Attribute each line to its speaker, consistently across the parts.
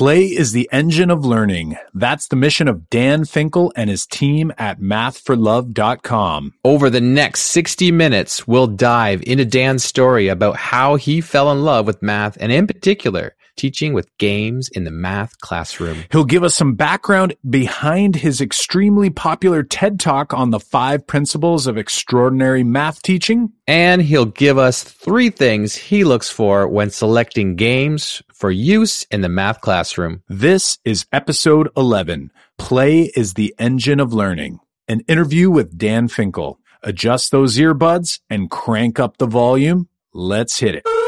Speaker 1: Play is the engine of learning. That's the mission of Dan Finkel and his team at mathforlove.com.
Speaker 2: Over the next 60 minutes, we'll dive into Dan's story about how he fell in love with math and in particular, teaching with games in the math classroom.
Speaker 1: He'll give us some background behind his extremely popular TED Talk on the five principles of extraordinary math teaching.
Speaker 2: And he'll give us three things he looks for when selecting games for use in the math classroom.
Speaker 1: This is episode 11 Play is the Engine of Learning, an interview with Dan Finkel. Adjust those earbuds and crank up the volume. Let's hit it.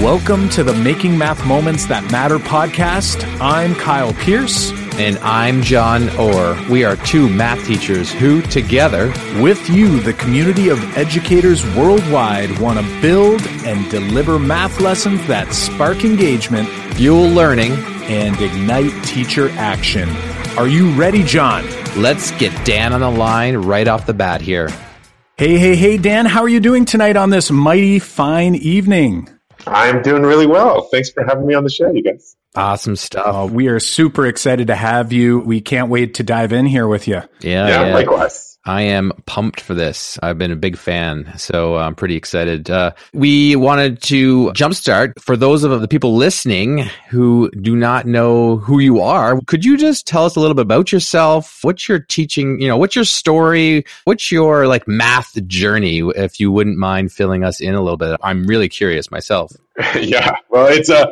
Speaker 1: Welcome to the Making Math Moments That Matter podcast. I'm Kyle Pearce.
Speaker 2: And I'm Jon Orr. We are two math teachers who, together,
Speaker 1: with you, the community of educators worldwide, want to build and deliver math lessons that spark engagement,
Speaker 2: fuel learning,
Speaker 1: and ignite teacher action. Are you ready, Jon?
Speaker 2: Let's get Dan on the line right off the bat here.
Speaker 1: Hey, hey, hey, Dan, how are you doing tonight on this mighty fine evening?
Speaker 3: I'm doing really well. Thanks for having me on the show, you guys.
Speaker 2: Awesome stuff.
Speaker 1: Uh, we are super excited to have you. We can't wait to dive in here with you.
Speaker 2: Yeah,
Speaker 3: yeah, yeah. likewise.
Speaker 2: I am pumped for this. I've been a big fan, so I'm pretty excited. Uh, we wanted to jumpstart for those of the people listening who do not know who you are. Could you just tell us a little bit about yourself? What's your teaching? You know, what's your story? What's your like math journey? If you wouldn't mind filling us in a little bit, I'm really curious myself.
Speaker 3: yeah, well, it's a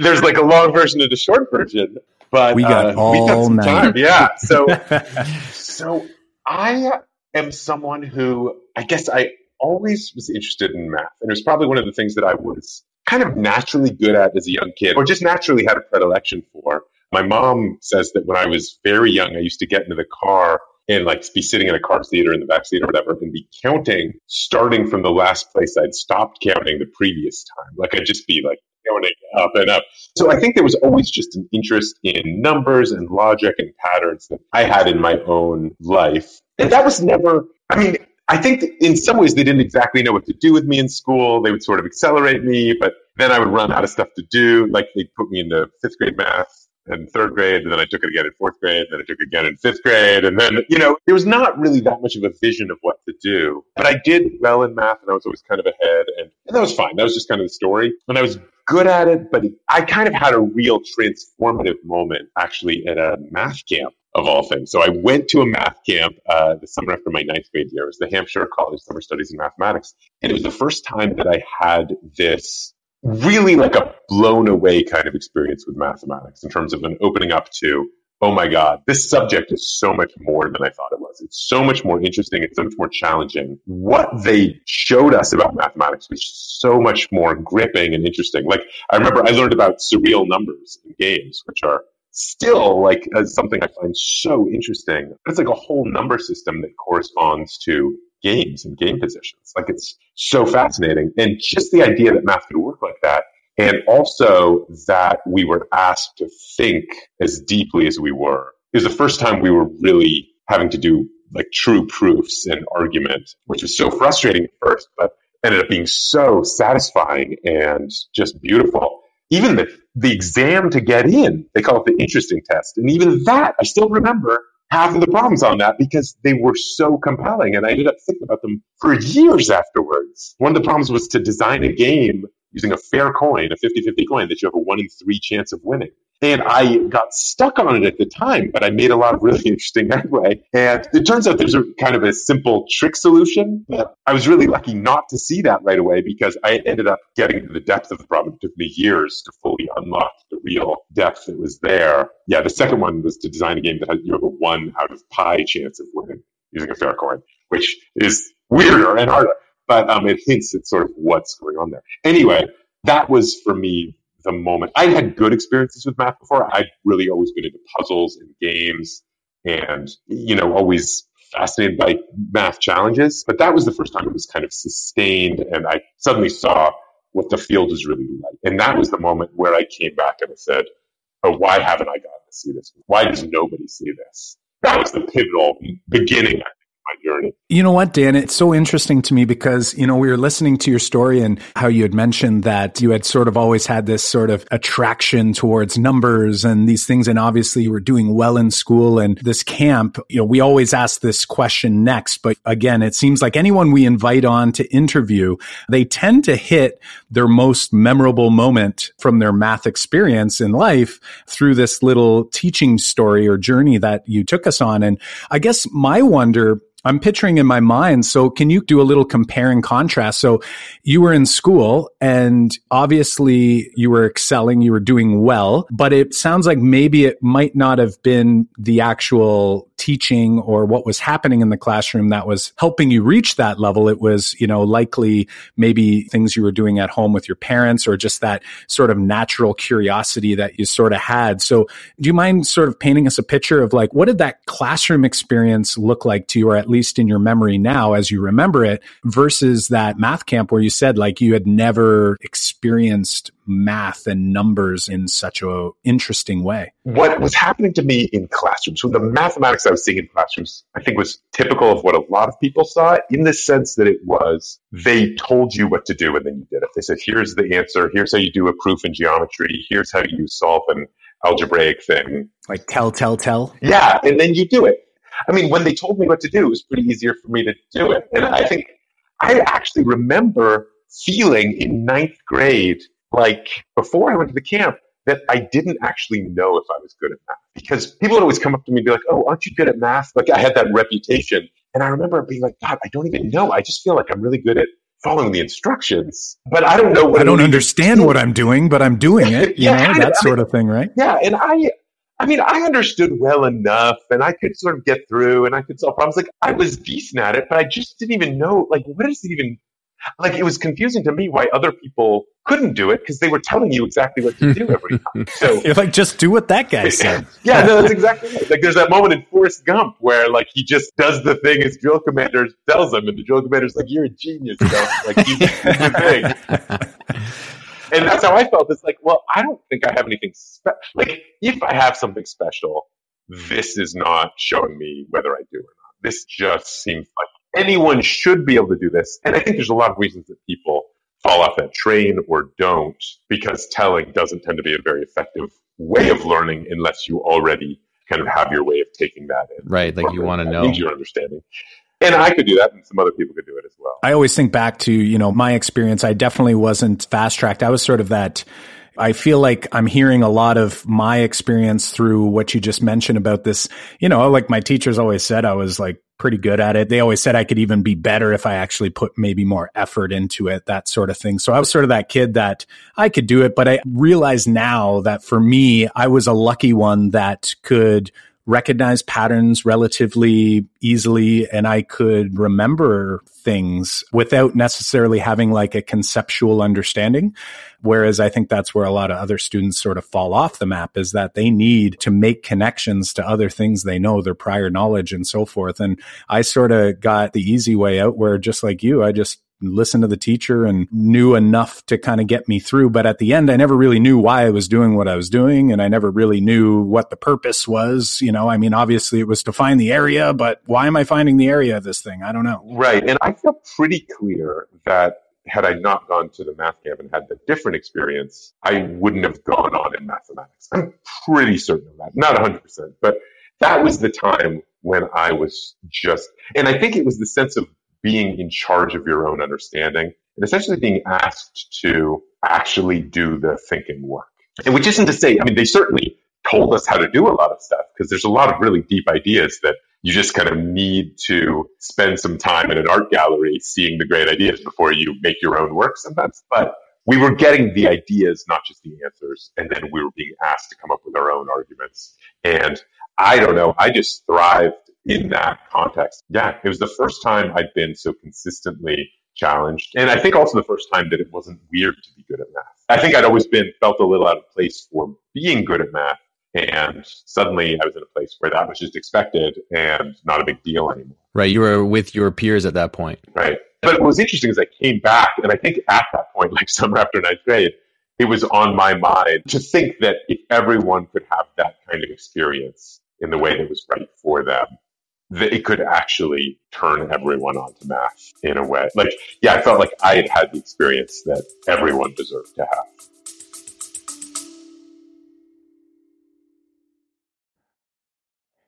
Speaker 3: there's like a long version and a short version, but
Speaker 1: we got uh, all we got some night. time.
Speaker 3: Yeah, so so I am someone who I guess I always was interested in math. And it was probably one of the things that I was kind of naturally good at as a young kid, or just naturally had a predilection for. My mom says that when I was very young, I used to get into the car and like be sitting in a car seat or in the back seat or whatever and be counting starting from the last place I'd stopped counting the previous time. Like I'd just be like going up and up. So I think there was always just an interest in numbers and logic and patterns that I had in my own life. And that was never, I mean, I think in some ways they didn't exactly know what to do with me in school. They would sort of accelerate me, but then I would run out of stuff to do. Like they put me into fifth grade math and third grade, and then I took it again in fourth grade, and then I took it again in fifth grade, and then you know there was not really that much of a vision of what to do. But I did well in math, and I was always kind of ahead, and, and that was fine. That was just kind of the story, and I was good at it. But I kind of had a real transformative moment actually at a math camp of all things. So I went to a math camp uh, the summer after my ninth grade year. It was the Hampshire College Summer Studies in Mathematics, and it was the first time that I had this really like a blown away kind of experience with mathematics in terms of an opening up to, oh my God, this subject is so much more than I thought it was. It's so much more interesting. It's so much more challenging. What they showed us about mathematics was so much more gripping and interesting. Like I remember I learned about surreal numbers in games, which are still like uh, something I find so interesting. It's like a whole number system that corresponds to games and game positions. Like it's so fascinating. And just the idea that math could work like that. And also that we were asked to think as deeply as we were is the first time we were really having to do like true proofs and argument, which was so frustrating at first, but ended up being so satisfying and just beautiful. Even the, the exam to get in, they call it the interesting test. And even that, I still remember half of the problems on that because they were so compelling. And I ended up thinking about them for years afterwards. One of the problems was to design a game using a fair coin, a 50 50 coin that you have a one in three chance of winning. And I got stuck on it at the time, but I made a lot of really interesting headway. And it turns out there's a kind of a simple trick solution. But I was really lucky not to see that right away because I ended up getting to the depth of the problem. It took me years to fully unlock the real depth that was there. Yeah, the second one was to design a game that you have a one out of pi chance of winning using a fair coin, which is weirder and harder. But um, it hints at sort of what's going on there. Anyway, that was for me the moment. I had good experiences with math before. I'd really always been into puzzles and games and, you know, always fascinated by math challenges. But that was the first time it was kind of sustained and I suddenly saw what the field is really like. And that was the moment where I came back and I said, oh, why haven't I gotten to see this? Why does nobody see this? That was the pivotal beginning, my journey.
Speaker 1: You know what, Dan? It's so interesting to me because, you know, we were listening to your story and how you had mentioned that you had sort of always had this sort of attraction towards numbers and these things. And obviously you were doing well in school and this camp, you know, we always ask this question next. But again, it seems like anyone we invite on to interview, they tend to hit their most memorable moment from their math experience in life through this little teaching story or journey that you took us on. And I guess my wonder I'm picturing in my mind. So can you do a little compare and contrast? So you were in school and obviously you were excelling, you were doing well, but it sounds like maybe it might not have been the actual teaching or what was happening in the classroom that was helping you reach that level. It was, you know, likely maybe things you were doing at home with your parents or just that sort of natural curiosity that you sort of had. So do you mind sort of painting us a picture of like, what did that classroom experience look like to you, or at least in your memory now as you remember it versus that math camp where you said like you had never experienced math and numbers in such a interesting way.
Speaker 3: What was happening to me in classrooms, so the mathematics I was seeing in classrooms, I think was typical of what a lot of people saw in the sense that it was they told you what to do and then you did it. They said, here's the answer, here's how you do a proof in geometry, here's how you solve an algebraic thing.
Speaker 1: Like tell, tell, tell?
Speaker 3: Yeah, and then you do it. I mean, when they told me what to do, it was pretty easier for me to do it. And I think I actually remember feeling in ninth grade like before I went to the camp that I didn't actually know if I was good at math because people would always come up to me and be like, "Oh, aren't you good at math?" Like I had that reputation, and I remember being like, "God, I don't even know. I just feel like I'm really good at following the instructions, but I don't know what
Speaker 1: I don't understand what I'm doing, but I'm doing it. You yeah, know that sort of thing, right?
Speaker 3: Yeah, and I. I mean, I understood well enough and I could sort of get through and I could solve problems. Like, I was decent at it, but I just didn't even know, like, what is it even like it was confusing to me why other people couldn't do it because they were telling you exactly what to do every time. So
Speaker 1: you're like, just do what that guy said.
Speaker 3: yeah, no, that's exactly right. Like there's that moment in Forrest Gump where like he just does the thing his drill commander tells him, and the drill commander's like, "You're a genius." Know? Like you the thing. And that's how I felt. It's like, well, I don't think I have anything special. Like if I have something special, this is not showing me whether I do or not. This just seems like anyone should be able to do this. And I think there's a lot of reasons that people fall off that train or don't because telling doesn't tend to be a very effective way of learning unless you already kind of have your way of taking that in.
Speaker 2: Right. Like you want to know.
Speaker 3: your understanding. And I could do that and some other people could do it as well.
Speaker 1: I always think back to, you know, my experience. I definitely wasn't fast tracked. I was sort of that I feel like I'm hearing a lot of my experience through what you just mentioned about this. You know, like my teachers always said, I was like pretty good at it. They always said I could even be better if I actually put maybe more effort into it, that sort of thing. So I was sort of that kid that I could do it, but I realize now that for me, I was a lucky one that could recognize patterns relatively easily and I could remember things without necessarily having like a conceptual understanding. Whereas I think that's where a lot of other students sort of fall off the map is that they need to make connections to other things they know, their prior knowledge and so forth. And I sort of got the easy way out where just like you, I just listened to the teacher and knew enough to kind of get me through. But at the end, I never really knew why I was doing what I was doing. And I never really knew what the purpose was. You know, I mean, obviously it was to find the area, but why am I finding the area of this thing? I don't know.
Speaker 3: Right. And I feel pretty clear that had I not gone to the math camp and had the different experience, I wouldn't have gone on in mathematics. I'm pretty certain of that. Not 100%, but that was the time when I was just, and I think it was the sense of being in charge of your own understanding and essentially being asked to actually do the thinking work. And which isn't to say, I mean, they certainly told us how to do a lot of stuff because there's a lot of really deep ideas that you just kind of need to spend some time in an art gallery seeing the great ideas before you make your own work sometimes. But we were getting the ideas, not just the answers. And then we were being asked to come up with our own arguments. And I don't know, I just thrived in that context. Yeah, it was the first time I'd been so consistently challenged. And I think also the first time that it wasn't weird to be good at math. I think I'd always been felt a little out of place for being good at math. And suddenly I was in a place where that was just expected and not a big deal anymore.
Speaker 2: Right. You were with your peers at that point.
Speaker 3: Right. But what was interesting is I came back, and I think at that point, like summer after ninth grade, it was on my mind to think that if everyone could have that kind of experience in the way that was right for them, it could actually turn everyone onto math in a way. Like, yeah, I felt like I had had the experience that everyone deserved to have.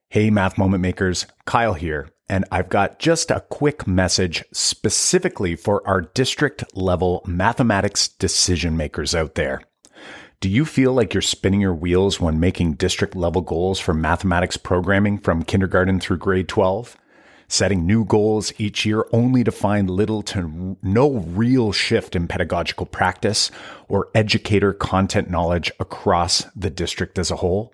Speaker 1: Hey, Math Moment Makers, Kyle here, and I've got just a quick message specifically for our district level mathematics decision makers out there. Do you feel like you're spinning your wheels when making district level goals for mathematics programming from kindergarten through grade 12? Setting new goals each year only to find little to no real shift in pedagogical practice or educator content knowledge across the district as a whole?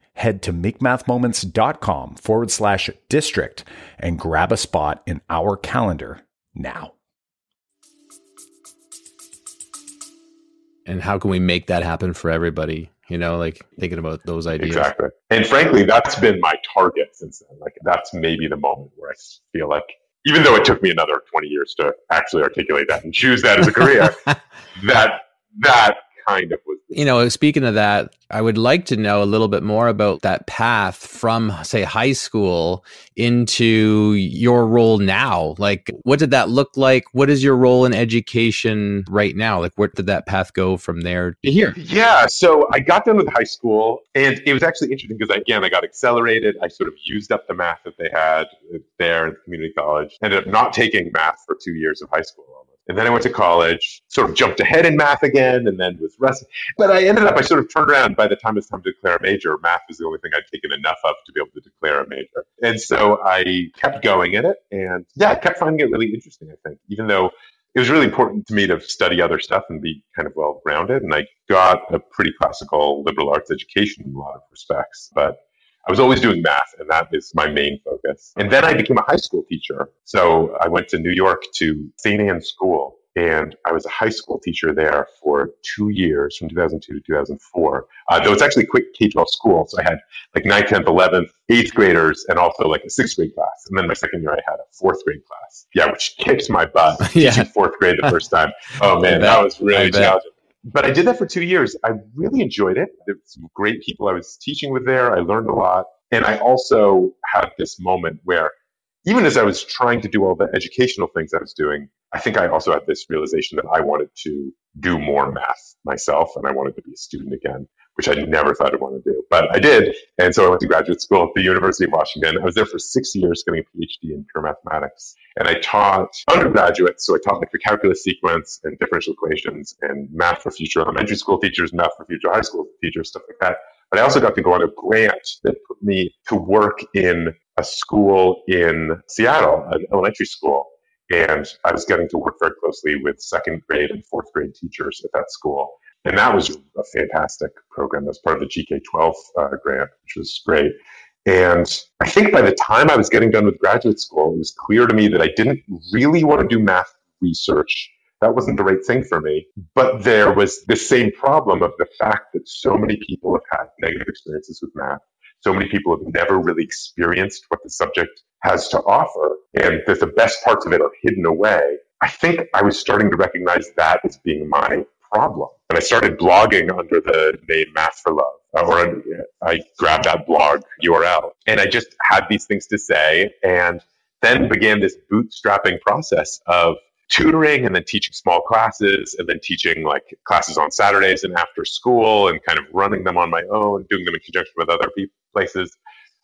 Speaker 1: head to makemathmoments.com forward slash district and grab a spot in our calendar now.
Speaker 2: And how can we make that happen for everybody? You know, like thinking about those ideas.
Speaker 3: Exactly. And frankly, that's been my target since then. Like, that's maybe the moment where I feel like, even though it took me another 20 years to actually articulate that and choose that as a career, that that kind of was.
Speaker 2: You know, speaking of that, I would like to know a little bit more about that path from, say, high school into your role now. Like, what did that look like? What is your role in education right now? Like, where did that path go from there to here?
Speaker 3: Yeah. So I got done with high school, and it was actually interesting because, again, I got accelerated. I sort of used up the math that they had there in the community college, ended up not taking math for two years of high school and then I went to college, sort of jumped ahead in math again, and then was rest. But I ended up, I sort of turned around by the time it was time to declare a major. Math was the only thing I'd taken enough of to be able to declare a major. And so I kept going in it. And yeah, I kept finding it really interesting, I think, even though it was really important to me to study other stuff and be kind of well rounded. And I got a pretty classical liberal arts education in a lot of respects. But I was always doing math, and that is my main focus. And then I became a high school teacher. So I went to New York to St. Ann's School, and I was a high school teacher there for two years from 2002 to 2004. Uh, though it's actually a quick K 12 school. So I had like 9th, 10th, 11th, 8th graders, and also like a sixth grade class. And then my second year, I had a fourth grade class. Yeah, which kicked my butt. yeah. Teaching fourth grade the first time. Oh, man, that was really challenging but I did that for two years. I really enjoyed it. There were some great people I was teaching with there. I learned a lot. And I also had this moment where, even as I was trying to do all the educational things I was doing, I think I also had this realization that I wanted to do more math myself and I wanted to be a student again, which I never thought I'd want to do. But I did. And so I went to graduate school at the University of Washington. I was there for six years getting a PhD in pure mathematics. And I taught undergraduates. So I taught like the calculus sequence and differential equations and math for future elementary school teachers, math for future high school teachers, stuff like that. But I also got to go on a grant that put me to work in a school in Seattle, an elementary school. And I was getting to work very closely with second grade and fourth grade teachers at that school. And that was a fantastic program. Was part of the GK12 uh, grant, which was great. And I think by the time I was getting done with graduate school, it was clear to me that I didn't really want to do math research. That wasn't the right thing for me. But there was the same problem of the fact that so many people have had negative experiences with math. So many people have never really experienced what the subject has to offer, and that the best parts of it are hidden away. I think I was starting to recognize that as being my problem. And I started blogging under the name Math for Love, uh, or I grabbed that blog URL, and I just had these things to say, and then began this bootstrapping process of tutoring and then teaching small classes and then teaching like classes on Saturdays and after school and kind of running them on my own, doing them in conjunction with other places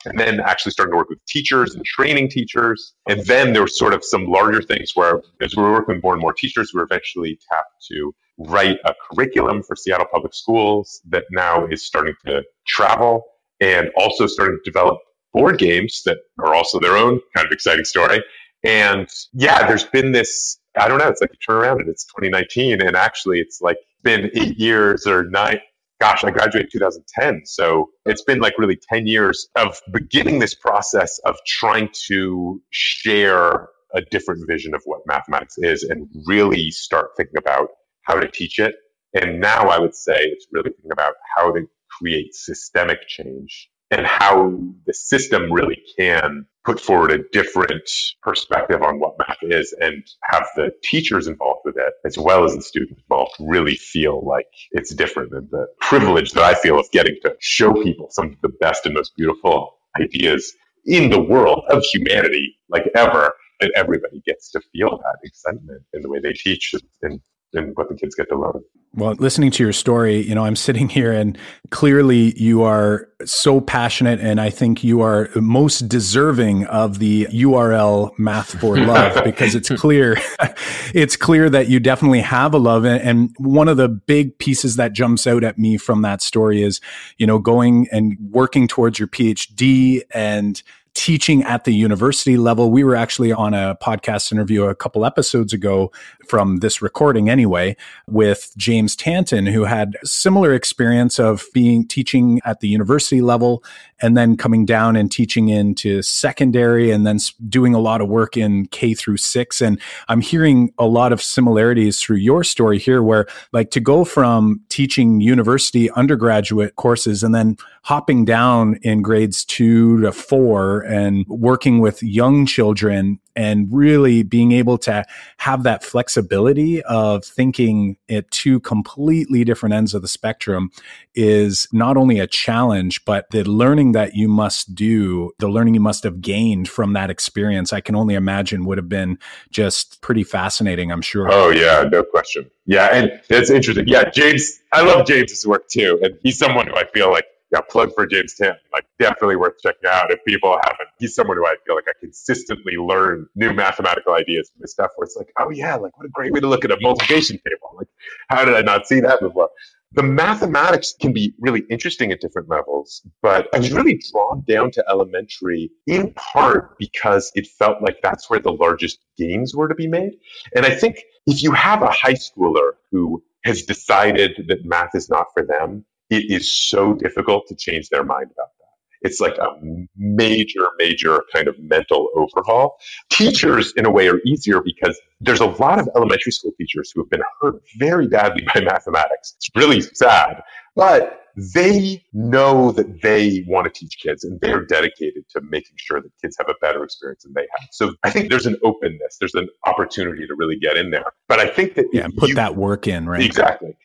Speaker 3: and then actually starting to work with teachers and training teachers. And then there were sort of some larger things where, as we were working with more and more teachers, we were eventually tapped to write a curriculum for Seattle Public Schools that now is starting to travel and also starting to develop board games that are also their own kind of exciting story. And yeah, there's been this, I don't know, it's like a turnaround and it's 2019 and actually it's like been eight years or nine, gosh, I graduated 2010. So it's been like really 10 years of beginning this process of trying to share a different vision of what mathematics is and really start thinking about how to teach it. And now I would say it's really thinking about how to create systemic change and how the system really can put forward a different perspective on what math is and have the teachers involved with it as well as the students involved really feel like it's different than the privilege that I feel of getting to show people some of the best and most beautiful ideas in the world of humanity like ever and everybody gets to feel that excitement in the way they teach and and what the kids get to learn.
Speaker 1: Well, listening to your story, you know, I'm sitting here and clearly you are so passionate and I think you are most deserving of the URL math for love because it's clear it's clear that you definitely have a love and one of the big pieces that jumps out at me from that story is, you know, going and working towards your PhD and teaching at the university level. We were actually on a podcast interview a couple episodes ago from this recording anyway with James Tanton who had similar experience of being teaching at the university level and then coming down and teaching into secondary and then doing a lot of work in K through 6 and I'm hearing a lot of similarities through your story here where like to go from teaching university undergraduate courses and then hopping down in grades 2 to 4 and working with young children and really being able to have that flexibility of thinking at two completely different ends of the spectrum is not only a challenge, but the learning that you must do, the learning you must have gained from that experience, I can only imagine would have been just pretty fascinating, I'm sure.
Speaker 3: Oh, yeah, no question. Yeah, and it's interesting. Yeah, James, I love James's work too. And he's someone who I feel like yeah, plug for James Tanton. Like, definitely worth checking out if people haven't. He's someone who I feel like I consistently learn new mathematical ideas from his stuff where it's like, oh, yeah, like, what a great way to look at a multiplication table. Like, how did I not see that before? The mathematics can be really interesting at different levels, but I was really drawn down to elementary in part because it felt like that's where the largest gains were to be made. And I think if you have a high schooler who has decided that math is not for them, it is so difficult to change their mind about that. It's like a major, major kind of mental overhaul. Teachers, in a way, are easier because there's a lot of elementary school teachers who have been hurt very badly by mathematics. It's really sad, but they know that they want to teach kids and they're dedicated to making sure that kids have a better experience than they have. So I think there's an openness, there's an opportunity to really get in there. But I think that
Speaker 1: yeah, put you, that work in, right?
Speaker 3: Exactly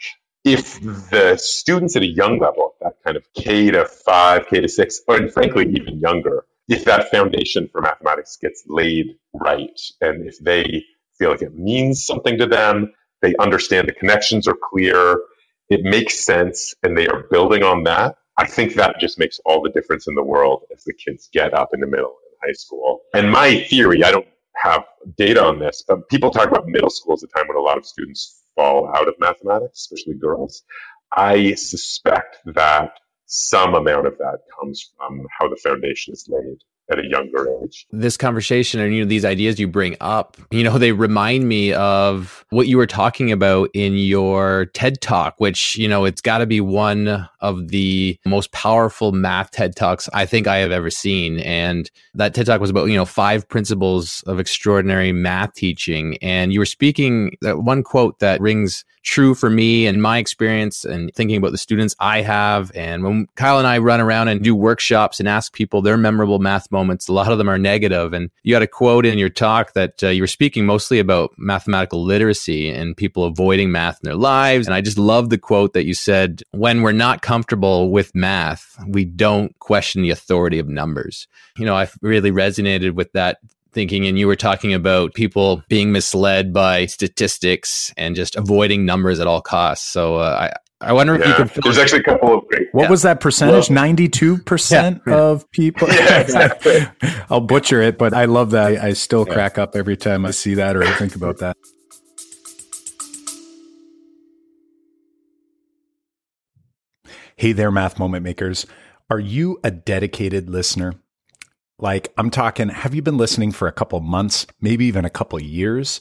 Speaker 3: if the students at a young level, that kind of K to five, K to six, or frankly, even younger, if that foundation for mathematics gets laid right, and if they feel like it means something to them, they understand the connections are clear, it makes sense, and they are building on that, I think that just makes all the difference in the world as the kids get up in the middle in high school. And my theory, I don't have data on this, but people talk about middle school as a time when a lot of students fall out of mathematics, especially girls. I suspect that some amount of that comes from how the foundation is laid at a younger age.
Speaker 2: This conversation and you know these ideas you bring up, you know, they remind me of what you were talking about in your TED Talk, which, you know, it's got to be one of the most powerful math TED Talks I think I have ever seen. And that TED Talk was about, you know, five principles of extraordinary math teaching. And you were speaking that one quote that rings true for me and my experience and thinking about the students I have. And when Kyle and I run around and do workshops and ask people their memorable math moments, a lot of them are negative. And you had a quote in your talk that uh, you were speaking mostly about mathematical literacy and people avoiding math in their lives. And I just love the quote that you said, when we're not comfortable with math, we don't question the authority of numbers. You know, I really resonated with that thinking and you were talking about people being misled by statistics and just avoiding numbers at all costs so uh, I, I wonder if you could.
Speaker 3: There's actually a couple of great.
Speaker 1: What yeah. was that percentage? Ninety-two percent of people.
Speaker 3: Yeah, exactly.
Speaker 1: I'll butcher it, but I love that. I still crack up every time I see that or I think about that. Hey there, math moment makers. Are you a dedicated listener? Like, I'm talking, have you been listening for a couple months, maybe even a couple years?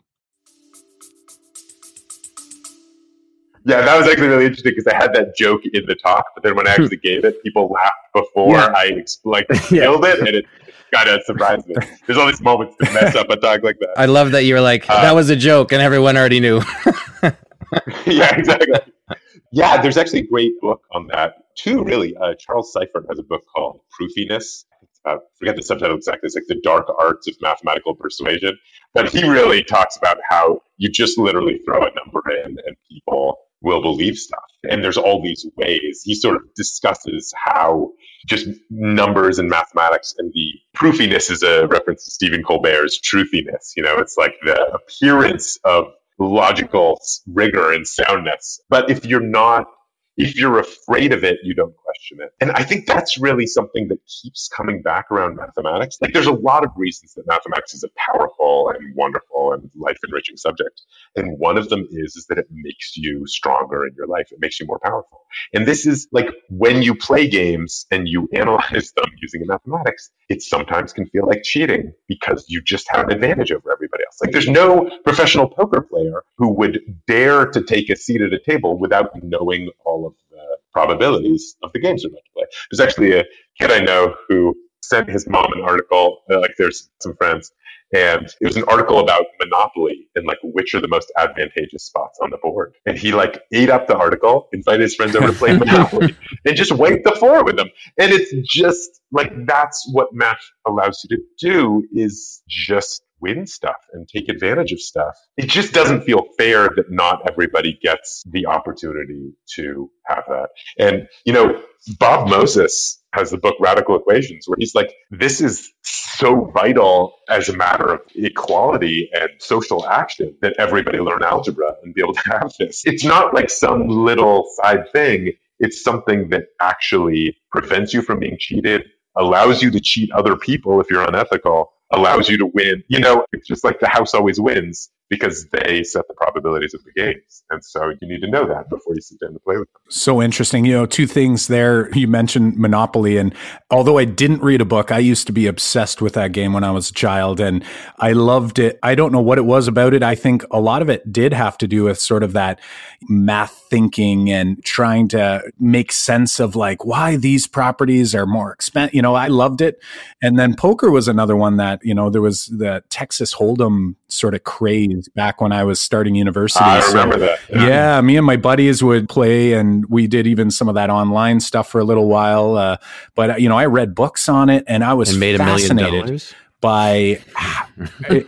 Speaker 3: Yeah, that was actually really interesting because I had that joke in the talk, but then when I actually gave it, people laughed before yeah. I like killed it, and it kind of surprised me. There's all these moments to mess up a talk like that.
Speaker 2: I love that you were like, "That uh, was a joke," and everyone already knew.
Speaker 3: yeah, exactly. Yeah, there's actually a great book on that too. Really, uh, Charles Seifert has a book called Proofiness. Uh, forget the subtitle exactly. It's like the dark arts of mathematical persuasion. But he really talks about how you just literally throw a number in and people will believe stuff. And there's all these ways. He sort of discusses how just numbers and mathematics and the proofiness is a reference to Stephen Colbert's truthiness. You know, it's like the appearance of logical rigor and soundness. But if you're not if you're afraid of it, you don't question it. And I think that's really something that keeps coming back around mathematics. Like there's a lot of reasons that mathematics is a powerful and wonderful and life enriching subject. And one of them is, is that it makes you stronger in your life. It makes you more powerful. And this is like when you play games and you analyze them using mathematics, it sometimes can feel like cheating because you just have an advantage over everybody else. Like there's no professional poker player who would dare to take a seat at a table without knowing all of the probabilities of the games they're about to play. There's actually a kid I know who sent his mom an article, uh, like there's some friends, and it was an article about monopoly and like which are the most advantageous spots on the board. And he like ate up the article invited his friends over to play monopoly and just wiped the floor with them. And it's just like that's what math allows you to do is just win stuff and take advantage of stuff. It just doesn't feel fair that not everybody gets the opportunity to have that. And, you know, Bob Moses has the book Radical Equations, where he's like, this is so vital as a matter of equality and social action that everybody learn algebra and be able to have this. It's not like some little side thing. It's something that actually prevents you from being cheated, allows you to cheat other people if you're unethical, allows you to win. You know, it's just like the house always wins because they set the probabilities of the games. And so you need to know that before you sit down to play with them.
Speaker 1: So interesting. You know, two things there. You mentioned Monopoly. And although I didn't read a book, I used to be obsessed with that game when I was a child and I loved it. I don't know what it was about it. I think a lot of it did have to do with sort of that math thinking and trying to make sense of like why these properties are more expensive. You know, I loved it. And then poker was another one that, you know, there was the Texas Hold'em sort of craze back when I was starting university.
Speaker 3: I remember that.
Speaker 1: Yeah. yeah. me and my buddies would play, and we did even some of that online stuff for a little while. Uh, but you know, I read books on it, and I was and made fascinated. a million dollars by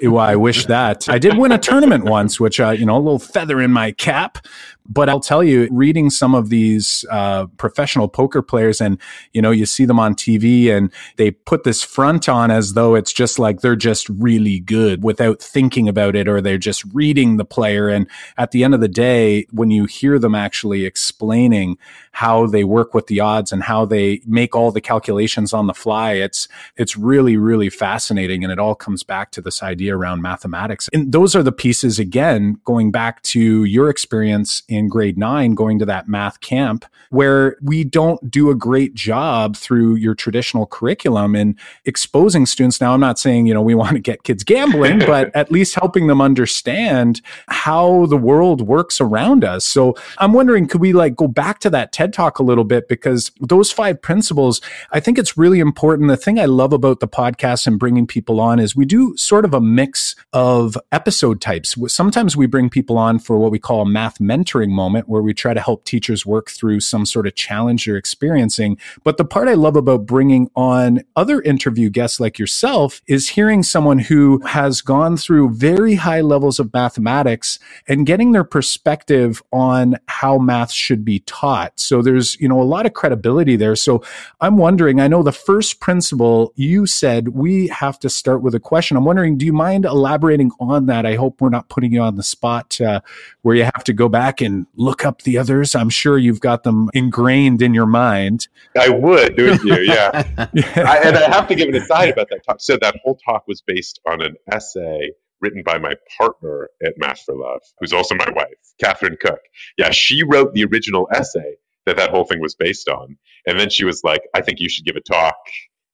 Speaker 1: well, I wish that I did win a tournament once, which uh, you know, a little feather in my cap. But I'll tell you, reading some of these uh, professional poker players, and you know, you see them on TV, and they put this front on as though it's just like they're just really good without thinking about it, or they're just reading the player. And at the end of the day, when you hear them actually explaining how they work with the odds and how they make all the calculations on the fly, it's it's really really fascinating, and it all comes back to this idea around mathematics. And those are the pieces again, going back to your experience in grade nine going to that math camp where we don't do a great job through your traditional curriculum in exposing students. Now, I'm not saying, you know, we want to get kids gambling, but at least helping them understand how the world works around us. So I'm wondering, could we like go back to that TED talk a little bit? Because those five principles, I think it's really important. The thing I love about the podcast and bringing people on is we do sort of a mix of episode types. Sometimes we bring people on for what we call a math mentoring mentoring moment where we try to help teachers work through some sort of challenge they're experiencing. But the part I love about bringing on other interview guests like yourself is hearing someone who has gone through very high levels of mathematics and getting their perspective on how math should be taught. So there's, you know, a lot of credibility there. So I'm wondering, I know the first principle you said we have to start with a question. I'm wondering wondering, do you mind elaborating on that? I hope we're not putting you on the spot uh, where you have to go back and look up the others. I'm sure you've got them ingrained in your mind.
Speaker 3: I would, wouldn't you? Yeah. I, and I have to give an aside about that talk. So that whole talk was based on an essay written by my partner at Math for Love, who's also my wife, Katherine Cook. Yeah, she wrote the original essay that that whole thing was based on. And then she was like, I think you should give a talk.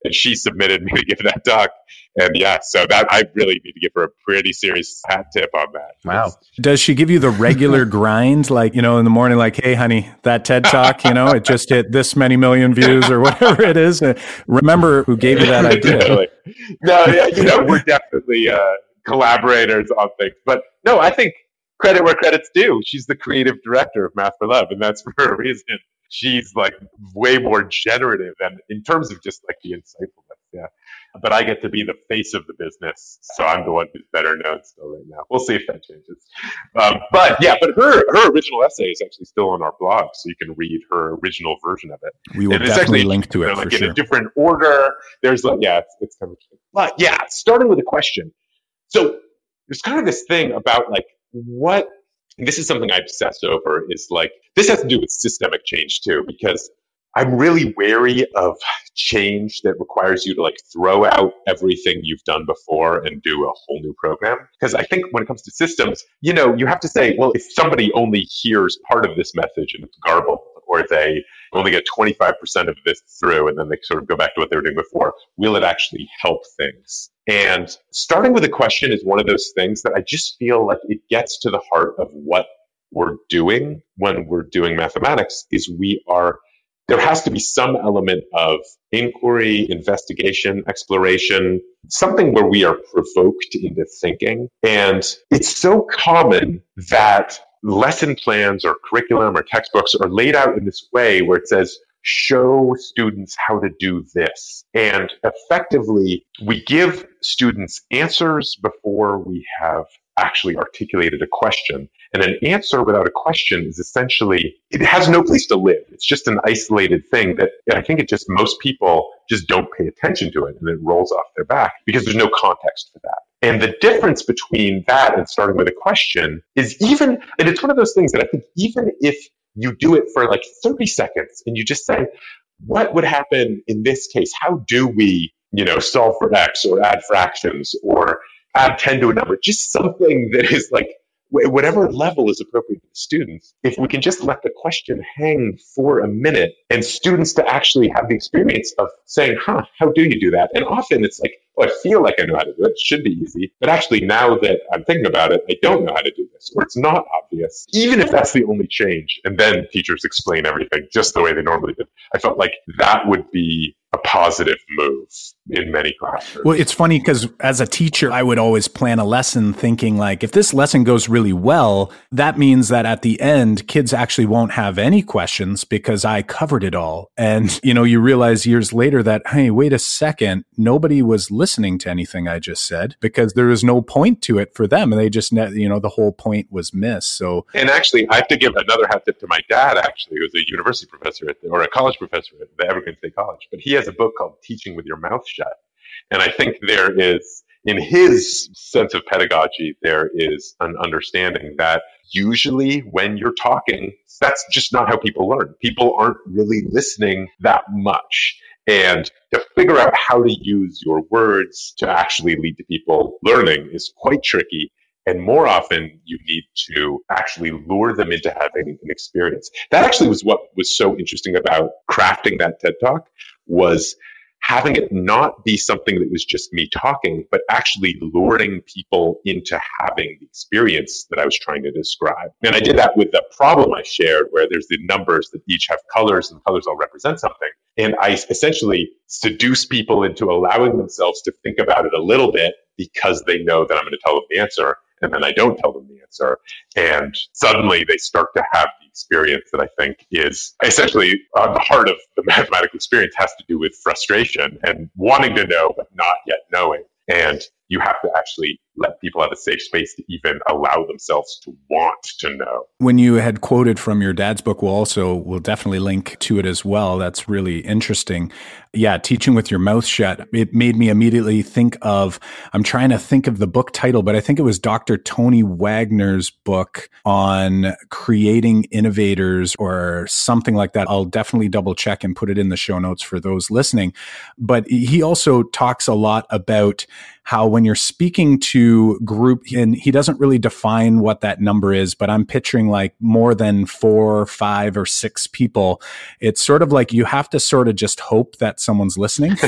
Speaker 3: And she submitted me to give that talk. And yeah, so that I really need to give her a pretty serious hat tip on that.
Speaker 2: Wow.
Speaker 1: Does she give you the regular grind, like, you know, in the morning, like, hey, honey, that TED talk, you know, it just hit this many million views or whatever it is? Remember who gave you that idea?
Speaker 3: no, yeah, you know, we're definitely uh, collaborators on things. But no, I think credit where credit's due. She's the creative director of Math for Love, and that's for a reason. She's like way more generative and in terms of just like the insightfulness. Yeah. But I get to be the face of the business, so I'm the one who's better known still right now. We'll see if that changes. Um, but yeah, but her her original essay is actually still on our blog, so you can read her original version of it.
Speaker 1: We will definitely actually, link to it you know,
Speaker 3: like
Speaker 1: in sure.
Speaker 3: a different order. There's like yeah, it's, it's kind of. But yeah, starting with a question. So there's kind of this thing about like what this is something I obsess over is like this has to do with systemic change too, because I'm really wary of change that requires you to like throw out everything you've done before and do a whole new program. Because I think when it comes to systems, you know, you have to say, well, if somebody only hears part of this message and it's garbled, or they only get 25% of this through and then they sort of go back to what they were doing before, will it actually help things? And starting with a question is one of those things that I just feel like it gets to the heart of what we're doing when we're doing mathematics is we are there has to be some element of inquiry, investigation, exploration, something where we are provoked into thinking. And it's so common that lesson plans or curriculum or textbooks are laid out in this way where it says, show students how to do this. And effectively, we give students answers before we have actually articulated a question. And an answer without a question is essentially, it has no place to live. It's just an isolated thing that I think it just, most people just don't pay attention to it and it rolls off their back because there's no context for that. And the difference between that and starting with a question is even, and it's one of those things that I think even if you do it for like 30 seconds and you just say, what would happen in this case? How do we, you know, solve for X or add fractions or add 10 to a number? Just something that is like whatever level is appropriate for the students, if we can just let the question hang for a minute and students to actually have the experience of saying, huh, how do you do that? And often it's like, well, I feel like I know how to do it. It should be easy. But actually, now that I'm thinking about it, I don't know how to do this, or it's not obvious, even if that's the only change. And then teachers explain everything just the way they normally do. I felt like that would be a positive move in many classrooms.
Speaker 1: Well, it's funny because as a teacher, I would always plan a lesson thinking like, if this lesson goes really well, that means that at the end, kids actually won't have any questions because I covered it all. And, you know, you realize years later that, hey, wait a second, nobody was listening to anything I just said because there was no point to it for them. And they just, you know, the whole point was missed. So,
Speaker 3: and actually, I have to give another hat tip to my dad, actually, who was a university professor at, or a college professor at the Evergreen State College. But he has a book called Teaching with Your Mouth Shut. And I think there is, in his sense of pedagogy, there is an understanding that usually when you're talking, that's just not how people learn. People aren't really listening that much. And to figure out how to use your words to actually lead to people learning is quite tricky. And more often, you need to actually lure them into having an experience. That actually was what was so interesting about crafting that TED Talk was having it not be something that was just me talking, but actually luring people into having the experience that I was trying to describe. And I did that with the problem I shared, where there's the numbers that each have colors and colors all represent something. And I essentially seduce people into allowing themselves to think about it a little bit because they know that I'm going to tell them the answer and then I don't tell them the answer. And suddenly they start to have the experience that I think is essentially on the heart of the mathematical experience has to do with frustration and wanting to know, but not yet knowing. And you have to actually let people have a safe space to even allow themselves to want to know.
Speaker 1: When you had quoted from your dad's book, we'll also we'll definitely link to it as well. That's really interesting. Yeah, teaching with your mouth shut. It made me immediately think of I'm trying to think of the book title, but I think it was Dr. Tony Wagner's book on creating innovators or something like that. I'll definitely double check and put it in the show notes for those listening. But he also talks a lot about how when you're speaking to group and he doesn't really define what that number is but i'm picturing like more than four five or six people. It's sort of like you have to sort of just hope that someone's listening.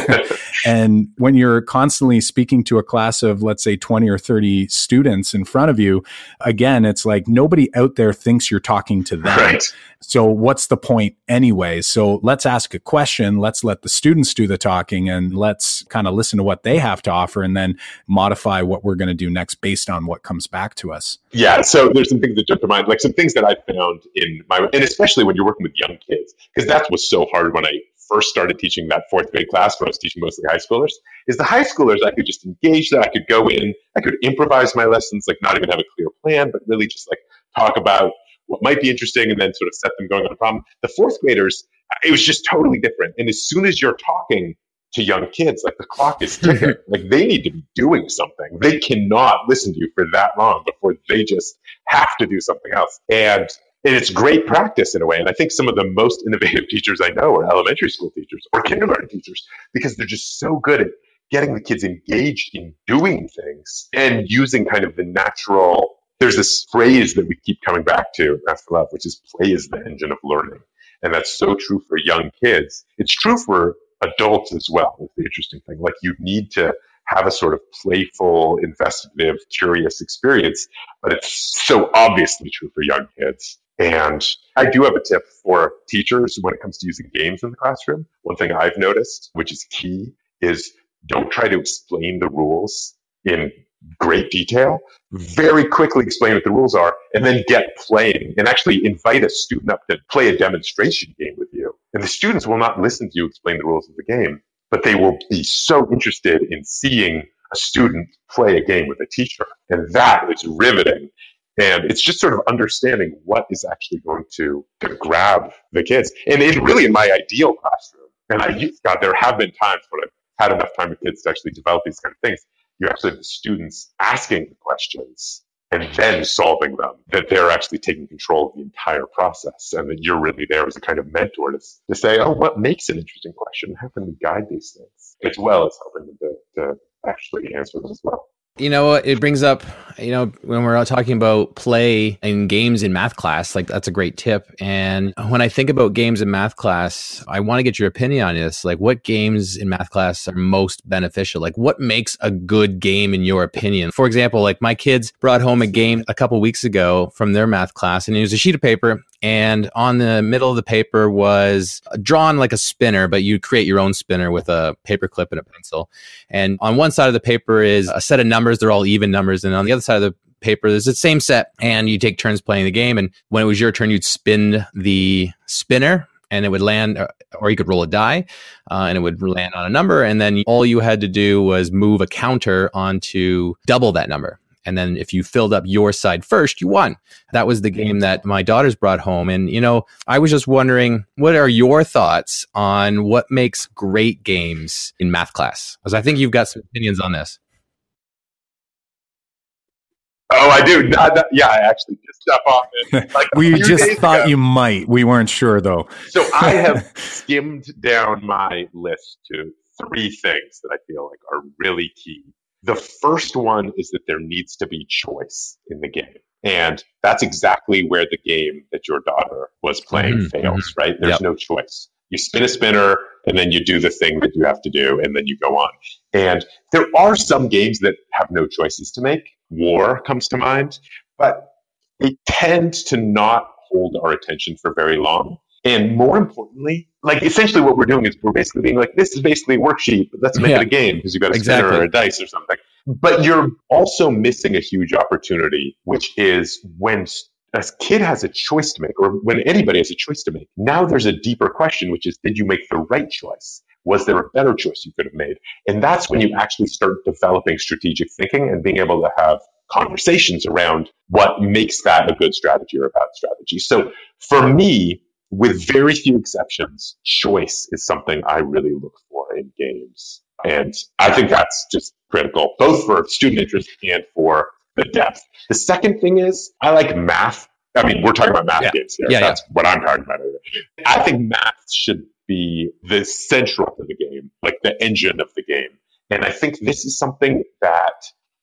Speaker 1: And when you're constantly speaking to a class of let's say 20 or 30 students in front of you again it's like nobody out there thinks you're talking to them. Right. so what's the point anyway? So let's ask a question. Let's let the students do the talking and let's kind of listen to what they have to offer. And then modify what we're going to do next based on what comes back to us.
Speaker 3: Yeah. So there's some things that jump to mind, like some things that I found in my, and especially when you're working with young kids, because that was so hard when I first started teaching that fourth grade class when I was teaching mostly high schoolers, is the high schoolers, I could just engage that. I could go in, I could improvise my lessons, like not even have a clear plan, but really just like talk about what might be interesting and then sort of set them going on a problem. The fourth graders, it was just totally different. And as soon as you're talking to young kids. Like the clock is ticking. like they need to be doing something. They cannot listen to you for that long before they just have to do something else. And and it's great practice in a way. And I think some of the most innovative teachers I know are elementary school teachers or kindergarten teachers because they're just so good at getting the kids engaged in doing things and using kind of the natural. There's this phrase that we keep coming back to, for Love, which is play is the engine of learning. And that's so true for young kids. It's true for adults as well is the interesting thing. Like you need to have a sort of playful, investigative, curious experience, but it's so obviously true for young kids. And I do have a tip for teachers when it comes to using games in the classroom. One thing I've noticed, which is key, is don't try to explain the rules in great detail. Very quickly explain what the rules are and then get playing and actually invite a student up to play a demonstration game and the students will not listen to you explain the rules of the game, but they will be so interested in seeing a student play a game with a teacher. And that is riveting. And it's just sort of understanding what is actually going to, to grab the kids. And in really in my ideal classroom, and I, God, there have been times when I've had enough time with kids to actually develop these kind of things. You actually have the students asking the questions and then solving them, that they're actually taking control of the entire process and that you're really there as a kind of mentor to, to say, oh, what makes an interesting question? How can we guide these things? As well as helping them to, to actually answer them as well.
Speaker 2: You know, it brings up, you know, when we're talking about play and games in math class, like that's a great tip. And when I think about games in math class, I want to get your opinion on this. Like, what games in math class are most beneficial? Like, what makes a good game in your opinion? For example, like my kids brought home a game a couple weeks ago from their math class, and it was a sheet of paper and on the middle of the paper was drawn like a spinner, but you create your own spinner with a paper clip and a pencil. And on one side of the paper is a set of numbers; they're all even numbers, and on the other side of the paper there's the same set, and you take turns playing the game. And when it was your turn, you'd spin the spinner and it would land, or you could roll a die, uh, and it would land on a number. And then all you had to do was move a counter onto double that number. And then if you filled up your side first, you won. That was the game that my daughters brought home. And, you know, I was just wondering, what are your thoughts on what makes great games in math class? Because I think you've got some opinions on this.
Speaker 3: Oh, I do. Not, not, yeah, I actually just step off it.
Speaker 1: Like we just thought ago. you might. We weren't sure though.
Speaker 3: So I have skimmed down my list to three things that I feel like are really key the first one is that there needs to be choice in the game. And that's exactly where the game that your daughter was playing mm-hmm. fails, mm-hmm. right? There's yep. no choice. You spin a spinner and then you do the thing that you have to do and then you go on. And there are some games that have no choices to make. War comes to mind, but they tend to not hold our attention for very long. And more importantly, like essentially what we're doing is we're basically being like, this is basically a worksheet, but let's make yeah. it a game because you've got a exactly. spinner or a dice or something. But you're also missing a huge opportunity, which is when a kid has a choice to make, or when anybody has a choice to make. Now there's a deeper question, which is, did you make the right choice? Was there a better choice you could have made? And that's when you mm. actually start developing strategic thinking and being able to have conversations around what makes that a good strategy or a bad strategy. So for me, with very few exceptions, choice is something I really look for in games. And I think that's just critical, both for student interest and for the depth. The second thing is I like math. I mean, we're talking about math
Speaker 2: Yeah.
Speaker 3: games here.
Speaker 2: Yeah,
Speaker 3: that's what I'm talking about. I think math should be the central to the game, like the engine of the game. And I think this is something that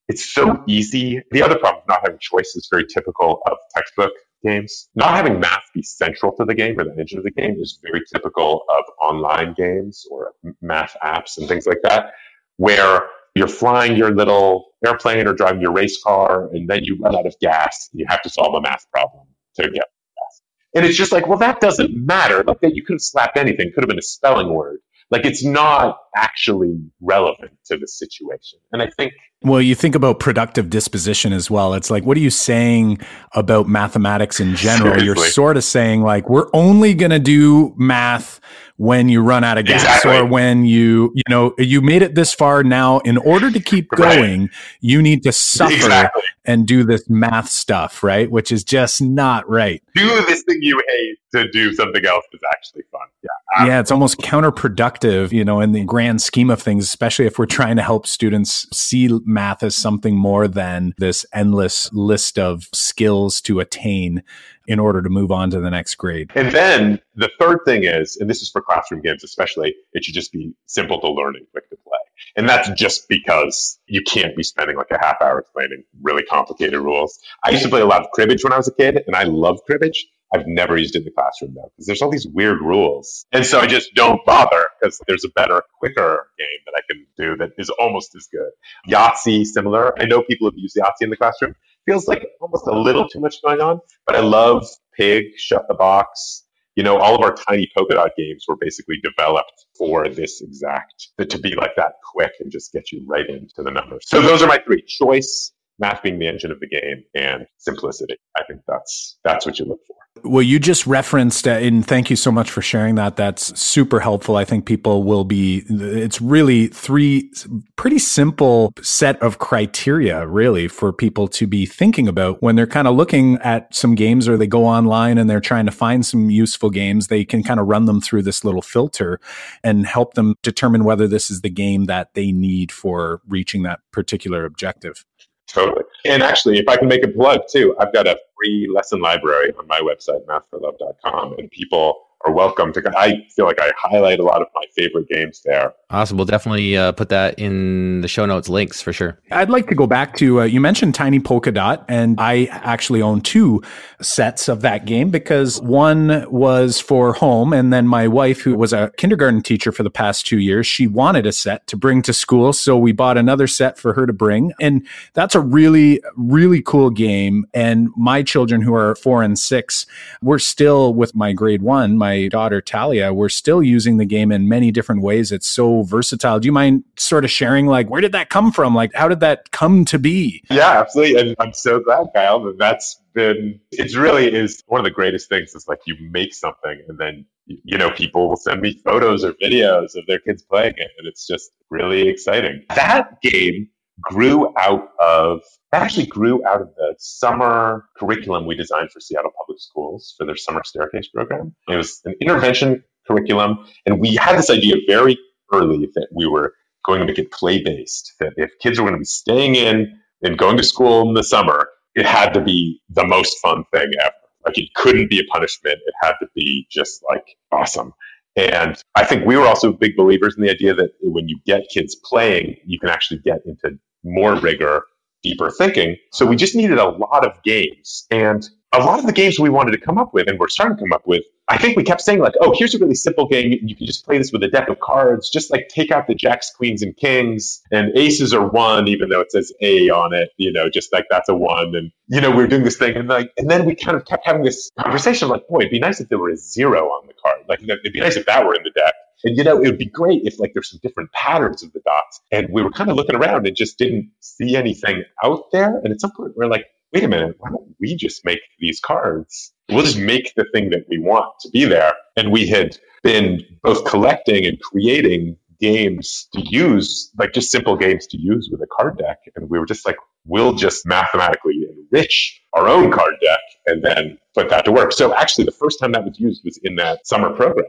Speaker 3: it's so easy. The other problem, of not having choice, is very typical of textbook games. Not having math be central to the game or the engine of the game is very typical of online games or math apps and things like that, where you're flying your little airplane or driving your race car and then you run out of gas and you have to solve a math problem to get gas. And it's just like, well, that doesn't matter. Like that you could have slapped anything, could have been a spelling word. Like it's not actually relevant to the situation. And I think
Speaker 1: Well, you think about productive disposition as well. It's like, what are you saying about mathematics in general? You're sort of saying, like, we're only going to do math when you run out of gas
Speaker 3: Exactly.
Speaker 1: or when you, you know, you made it this far now. In order to keep
Speaker 3: Right.
Speaker 1: going, you need to suffer
Speaker 3: exactly
Speaker 1: and do this math stuff, right? Which is just not right.
Speaker 3: do this thing you hate to do something else that's actually fun. Yeah.
Speaker 1: Yeah, it's almost counterproductive, you know, in the grand scheme of things, especially if we're trying to help students see math as something more than this endless list of skills to attain in order to move on to the next grade.
Speaker 3: And then the third thing is, and this is for classroom games especially, it should just be simple to learn and quick to play. And that's just because you can't be spending like a half hour explaining really complicated rules. I used to play a lot of cribbage when I was a kid, and I love cribbage. I've never used it in the classroom though, because there's all these weird rules. And so I just don't bother because there's a better, quicker game that I can do that is almost as good. Yahtzee, similar. I know people have used Yahtzee in the classroom. Feels like almost a little too much going on, but I love Pig, Shut the Box. You know, all of our tiny polka dot games were basically developed for this exact, to be like that quick and just get you right into the numbers. So those are my three choice, math being the engine of the game, and simplicity. I think that's that's what you look for.
Speaker 1: Well, you just referenced, uh, and thank you so much for sharing that. That's super helpful. I think people will be, it's really three pretty simple set of criteria, really, for people to be thinking about when they're kind of looking at some games or they go online and they're trying to find some useful games. They can kind of run them through this little filter and help them determine whether this is the game that they need for reaching that particular objective.
Speaker 3: Totally. And actually, if I can make a plug too, I've got a free lesson library on my website, mathforlove.com, and people are welcome to. I feel like I highlight a lot of my favorite games there.
Speaker 2: Awesome. We'll definitely uh, put that in the show notes links for sure.
Speaker 1: I'd like to go back to uh, you mentioned Tiny Polka Dot, and I actually own two sets of that game because one was for home, and then my wife, who was a kindergarten teacher for the past two years, she wanted a set to bring to school, so we bought another set for her to bring, and that's a really, really cool game. And my children, who are four and six, we're still with my grade one, my daughter Talia, we're still using the game in many different ways. It's so versatile. Do you mind sort of sharing, like, where did that come from? Like, how did that come to be?
Speaker 3: Yeah, absolutely. And I'm so glad, Kyle, that that's been, it's really is one of the greatest things is like you make something and then, you know, people will send me photos or videos of their kids playing it. And it's just really exciting. That game grew out of, that actually grew out of the summer curriculum we designed for Seattle Public Schools for their summer staircase program. It was an intervention curriculum. And we had this idea very early that we were going to make it play based, that if kids were going to be staying in and going to school in the summer, it had to be the most fun thing ever. Like it couldn't be a punishment. It had to be just like awesome. And I think we were also big believers in the idea that when you get kids playing, you can actually get into more rigor, deeper thinking. So we just needed a lot of games. And a lot of the games we wanted to come up with and we're starting to come up with, I think we kept saying like, oh, here's a really simple game. You can just play this with a deck of cards. Just like take out the jacks, queens, and kings, and aces are one, even though it says A on it. You know, just like that's a one. And you know, we are doing this thing, and like, and then we kind of kept having this conversation like, boy, it'd be nice if there were a zero on the card. Like, it'd be nice if that were in the deck. And you know, it would be great if like there's some different patterns of the dots. And we were kind of looking around and just didn't see anything out there. And at some point, we're like, wait a minute, why don't we just make these cards? We'll just make the thing that we want to be there. And we had been both collecting and creating games to use, like just simple games to use with a card deck. And we were just like, we'll just mathematically enrich our own card deck and then put that to work. So actually, the first time that was used was in that summer program.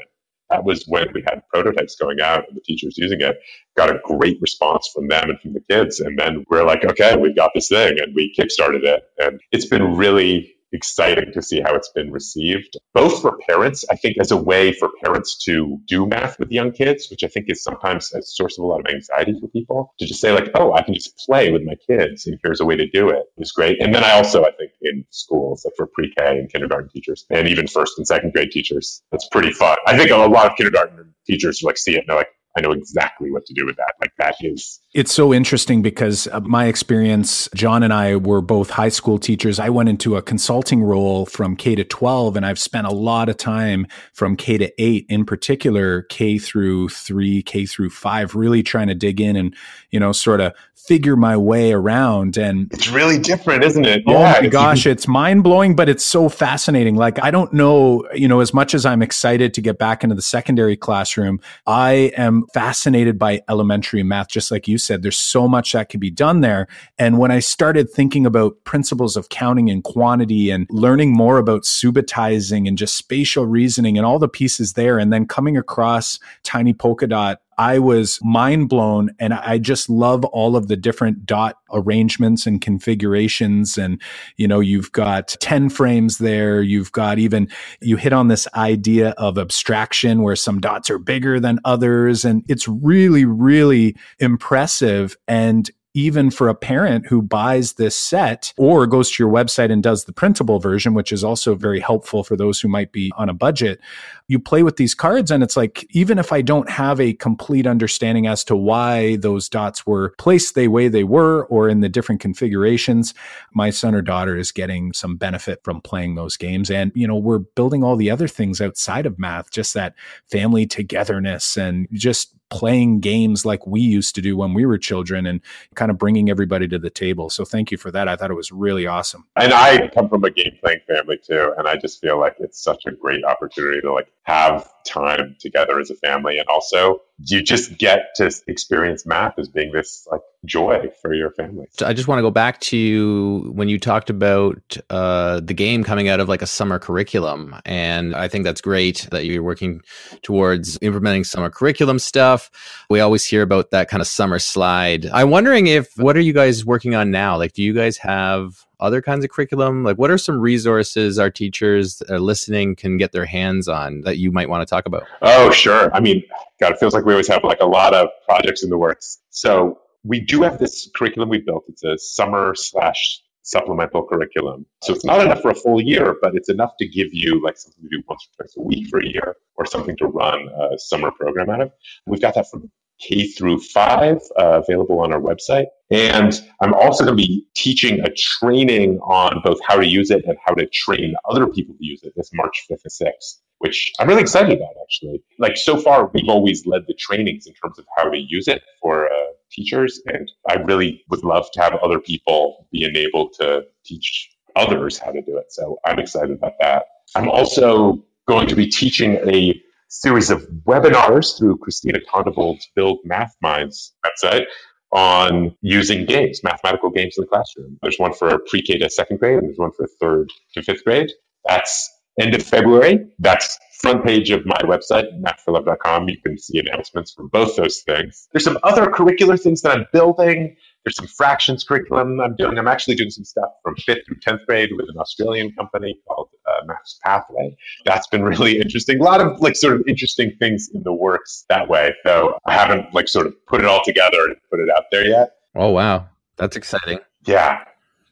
Speaker 3: That was when we had prototypes going out and the teachers using it. Got a great response from them and from the kids. And then we're like, okay, we've got this thing and we kickstarted it. And it's been really exciting to see how it's been received, both for parents, I think, as a way for parents to do math with young kids, which I think is sometimes a source of a lot of anxiety for people to just say, like, oh, I can just play with my kids and here's a way to do it is great. And then I also, I think, in schools, like for pre K and kindergarten teachers and even first and second grade teachers, it's pretty fun. I think a lot of kindergarten teachers like see it and they're like, I know exactly what to do with that. Like that is.
Speaker 1: It's so interesting because uh, my experience, Jon and I were both high school teachers. I went into a consulting role from K to 12, and I've spent a lot of time from K to 8, in particular, K through 3, K through 5, really trying to dig in and, you know, sort of figure my way around. And
Speaker 3: it's really different, isn't it?
Speaker 1: Oh yeah, my gosh, it's mind blowing, but it's so fascinating. Like, I don't know, you know, as much as I'm excited to get back into the secondary classroom, I am fascinated by elementary math, just like you said. There's so much that can be done there. And when I started thinking about principles of counting and quantity and learning more about subitizing and just spatial reasoning and all the pieces there, and then coming across Tiny Polka Dot I was mind blown and I just love all of the different dot arrangements and configurations. And, you know, you've got 10 frames there. You've got even, you hit on this idea of abstraction where some dots are bigger than others. And it's really, really impressive. And even for a parent who buys this set or goes to your website and does the printable version, which is also very helpful for those who might be on a budget, you play with these cards and it's like, even if I don't have a complete understanding as to why those dots were placed the way they were or in the different configurations, my son or daughter is getting some benefit from playing those games. And, you know, we're building all the other things outside of math, just that family togetherness and just playing games like we used to do when we were children and kind of bringing everybody to the table. So thank you for that. I thought it was really awesome.
Speaker 3: And I come from a game playing family too, and I just feel like it's such a great opportunity to like have time together as a family and also you just get to experience math as being this like joy for your family.
Speaker 2: I just want to go back to when you talked about uh, the game coming out of like a summer curriculum, and I think that's great that you're working towards implementing summer curriculum stuff. We always hear about that kind of summer slide. I'm wondering if what are you guys working on now? Like, do you guys have other kinds of curriculum? Like, what are some resources our teachers that are listening can get their hands on that you might want to talk about?
Speaker 3: Oh, sure. I mean, God, it feels like we always have like a lot of projects in the works. So we do have this curriculum we built. It's a summer slash supplemental curriculum. So it's not enough for a full year, but it's enough to give you like something to do once or twice a week for a year or something to run a summer program out of. We've got that from K through five uh, available on our website. And I'm also going to be teaching a training on both how to use it and how to train other people to use it this March 5th and 6th, which I'm really excited about actually. Like so far, we've always led the trainings in terms of how to use it for uh, teachers. And I really would love to have other people be enabled to teach others how to do it. So I'm excited about that. I'm also going to be teaching a series of webinars through Christina Tondevold's Build Math Minds website on using games, mathematical games in the classroom. There's one for pre-K to second grade, and there's one for third to fifth grade. That's end of February. That's front page of my website, mathforlove.com. You can see announcements for both those things. There's some other curricular things that I'm building. There's some fractions curriculum I'm doing. I'm actually doing some stuff from fifth through 10th grade with an Australian company called uh, Maths Pathway. That's been really interesting. A lot of like sort of interesting things in the works that way, though I haven't like sort of put it all together and put it out there yet.
Speaker 2: Oh, wow. That's exciting.
Speaker 3: Yeah.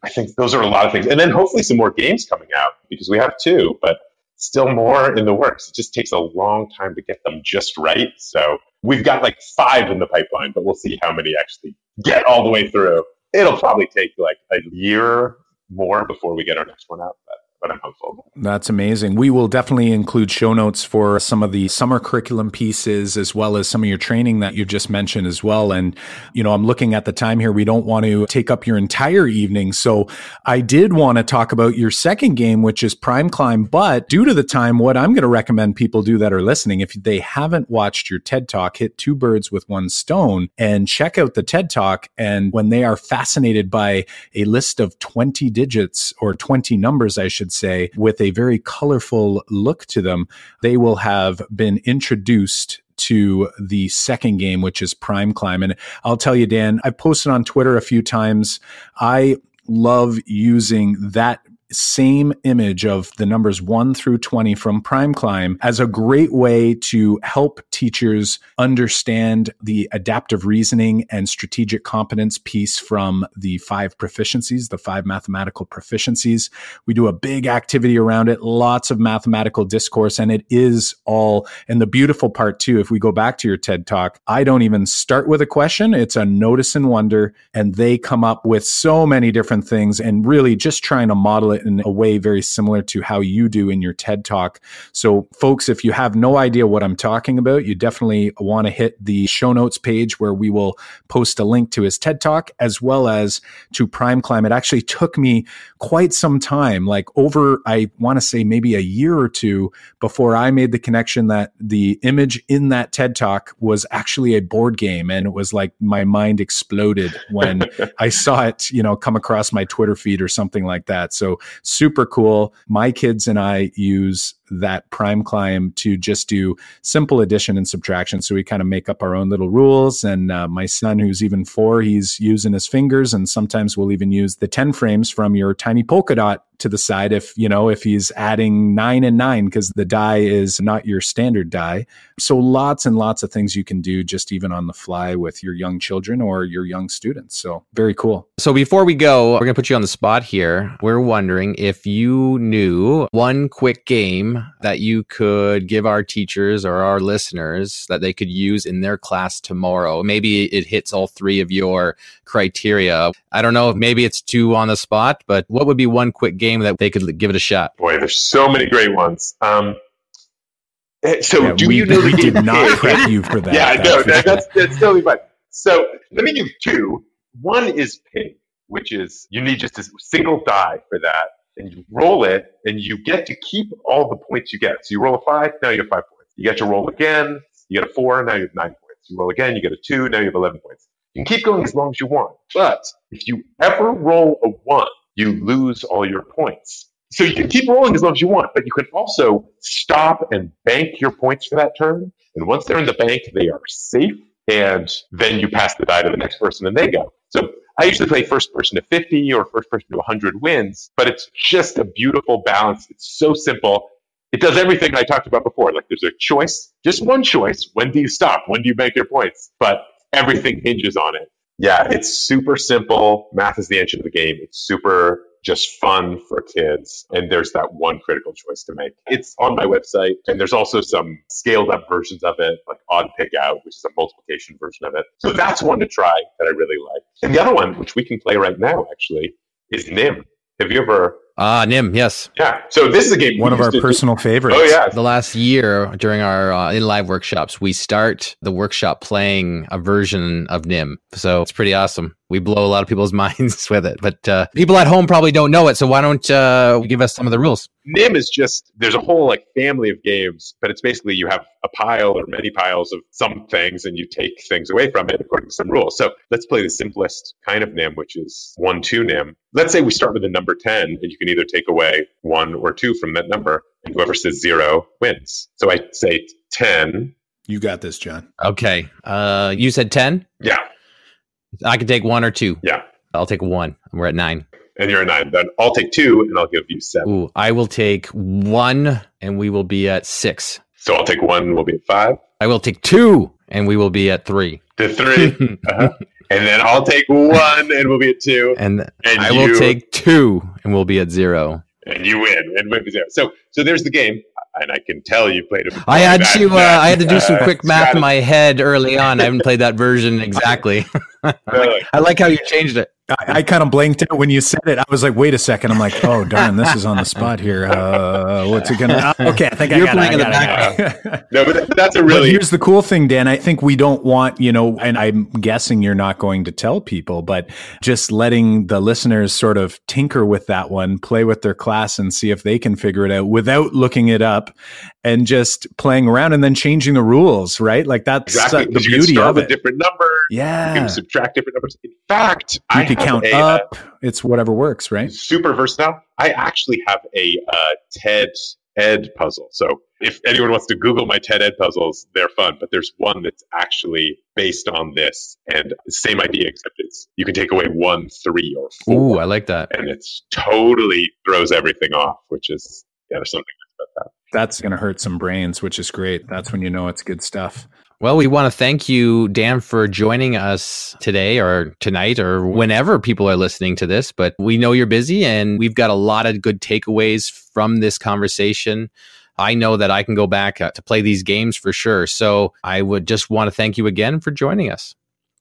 Speaker 3: I think those are a lot of things. And then hopefully some more games coming out because we have two, but still more in the works. It just takes a long time to get them just right. So we've got like five in the pipeline, but we'll see how many actually get all the way through. It'll probably take like a year more before we get our next one out. But but I'm hopeful.
Speaker 1: That's amazing. We will definitely include show notes for some of the summer curriculum pieces as well as some of your training that you just mentioned as well. And, you know, I'm looking at the time here. We don't want to take up your entire evening. So I did want to talk about your second game, which is Prime Climb. But due to the time, what I'm going to recommend people do that are listening, if they haven't watched your TED Talk, hit two birds with one stone and check out the TED Talk. And when they are fascinated by a list of 20 digits or 20 numbers, I should say, with a very colorful look to them, they will have been introduced to the second game, which is Prime Climb. And I'll tell you, Dan, I've posted on Twitter a few times. I love using that same image of the numbers 1 through 20 from Prime Climb as a great way to help teachers understand the adaptive reasoning and strategic competence piece from the five proficiencies, the five mathematical proficiencies. We do a big activity around it, lots of mathematical discourse, and it is all. And the beautiful part, too, if we go back to your TED talk, I don't even start with a question. It's a notice and wonder, and they come up with so many different things and really just trying to model it it in a way very similar to how you do in your TED talk. So, folks, if you have no idea what I'm talking about, you definitely want to hit the show notes page where we will post a link to his TED talk as well as to Prime Climb. It actually took me quite some time, like over, I want to say maybe a year or two before I made the connection that the image in that TED talk was actually a board game. And it was like my mind exploded when I saw it, you know, come across my Twitter feed or something like that. So super cool. My kids and I use that prime climb to just do simple addition and subtraction. So we kind of make up our own little rules. And uh, my son, who's even four, he's using his fingers, and sometimes we'll even use the 10 frames from your tiny polka dot to the side if you know if he's adding nine and nine because the die is not your standard die. So lots and lots of things you can do just even on the fly with your young children or your young students. So very cool.
Speaker 2: So before we go we're going to put you on the spot here. We're wondering if you knew one quick game that you could give our teachers or our listeners that they could use in their class tomorrow? Maybe it hits all three of your criteria. I don't know if maybe it's too on the spot, but what would be one quick game that they could give it a shot?
Speaker 3: Boy, there's so many great ones. Um, eh, so yeah, do
Speaker 1: we,
Speaker 3: you know
Speaker 1: we did not prep you for that?
Speaker 3: yeah, no, that, that's that's totally fine. So let me give two. One is Pig, which is you need just a single die for that and you roll it, and you get to keep all the points you get. So you roll a five, now you have five points. You get to roll again, you get a four, now you have nine points. You roll again, you get a two, now you have 11 points. You can keep going as long as you want. But if you ever roll a one, you lose all your points. So you can keep rolling as long as you want, but you can also stop and bank your points for that turn. And once they're in the bank, they are safe. And then you pass the die to the next person and they go. So I usually play first person to 50 or first person to 100 wins, but it's just a beautiful balance. It's so simple. It does everything I talked about before. Like there's a choice, just one choice. When do you stop? When do you make your points? But everything hinges on it. Yeah, it's super simple. Math is the engine of the game. It's super just fun for kids. And there's that one critical choice to make. It's on my website. And there's also some scaled up versions of it, like Odd Pig Out, which is a multiplication version of it. So that's one to try that I really like. And the other one, which we can play right now, actually, is NIM. Have you ever
Speaker 2: Ah, uh, Nim, yes.
Speaker 3: Yeah. So this is a game.
Speaker 1: One of our personal do. favorites.
Speaker 3: Oh, yeah.
Speaker 2: The last year during our uh, in live workshops, we start the workshop playing a version of Nim. So it's pretty awesome we blow a lot of people's minds with it. But uh, people at home probably don't know it. So why don't uh, give us some of the rules?
Speaker 3: NIM is just there's a whole like family of games, but it's basically you have a pile or many piles of some things, and you take things away from it according to some rules. So let's play the simplest kind of NIM, which is one two NIM. Let's say we start with a number ten, and you can either take away one or two from that number, and whoever says zero wins. So I say ten.
Speaker 1: You got this, Jon.
Speaker 2: Okay. Uh, you said ten.
Speaker 3: Yeah.
Speaker 2: I can take one or two.
Speaker 3: Yeah.
Speaker 2: I'll take one. We're at nine.
Speaker 3: And you're at nine. Then I'll take two and I'll give you seven.
Speaker 2: Ooh, I will take one and we will be at six.
Speaker 3: So I'll take one and we'll be at five.
Speaker 2: I will take two and we will be at three.
Speaker 3: To 3 uh-huh. And then I'll take one and we'll be at two.
Speaker 2: And, and I you, will take two and we'll be at zero.
Speaker 3: And you win and we'll be zero. So so there's the game and I can tell you played it.
Speaker 2: I had to uh, I had to do some quick math in my head early on. I haven't played that version exactly. I, like, I like how you changed it.
Speaker 1: I, I, kind of blanked out when you said it. I was like, wait a second. I'm like, oh darn, this is on the spot here. Uh, what's it gonna? Uh, okay, I think You're I got playing it. in the background.
Speaker 3: no, but that's a really.
Speaker 1: But here's the cool thing, Dan. I think we don't want you know, and I'm guessing you're not going to tell people, but just letting the listeners sort of tinker with that one, play with their class, and see if they can figure it out without looking it up, and just playing around and then changing the rules. Right, like that's exactly. the beauty of it.
Speaker 3: different numbers.
Speaker 1: Yeah,
Speaker 3: you can subtract different numbers. In fact,
Speaker 1: you I count a, up. Uh, it's whatever works, right?
Speaker 3: Super versatile. I actually have a uh, TED Ed puzzle. So if anyone wants to Google my TED Ed puzzles, they're fun. But there's one that's actually based on this, and same idea, except it's you can take away one, three, or four.
Speaker 2: Ooh, I like that.
Speaker 3: And it's totally throws everything off, which is yeah, there's something about that.
Speaker 1: That's going to hurt some brains, which is great. That's when you know it's good stuff.
Speaker 2: Well, we want to thank you, Dan, for joining us today or tonight or whenever people are listening to this. But we know you're busy and we've got a lot of good takeaways from this conversation. I know that I can go back uh, to play these games for sure. So I would just want to thank you again for joining us.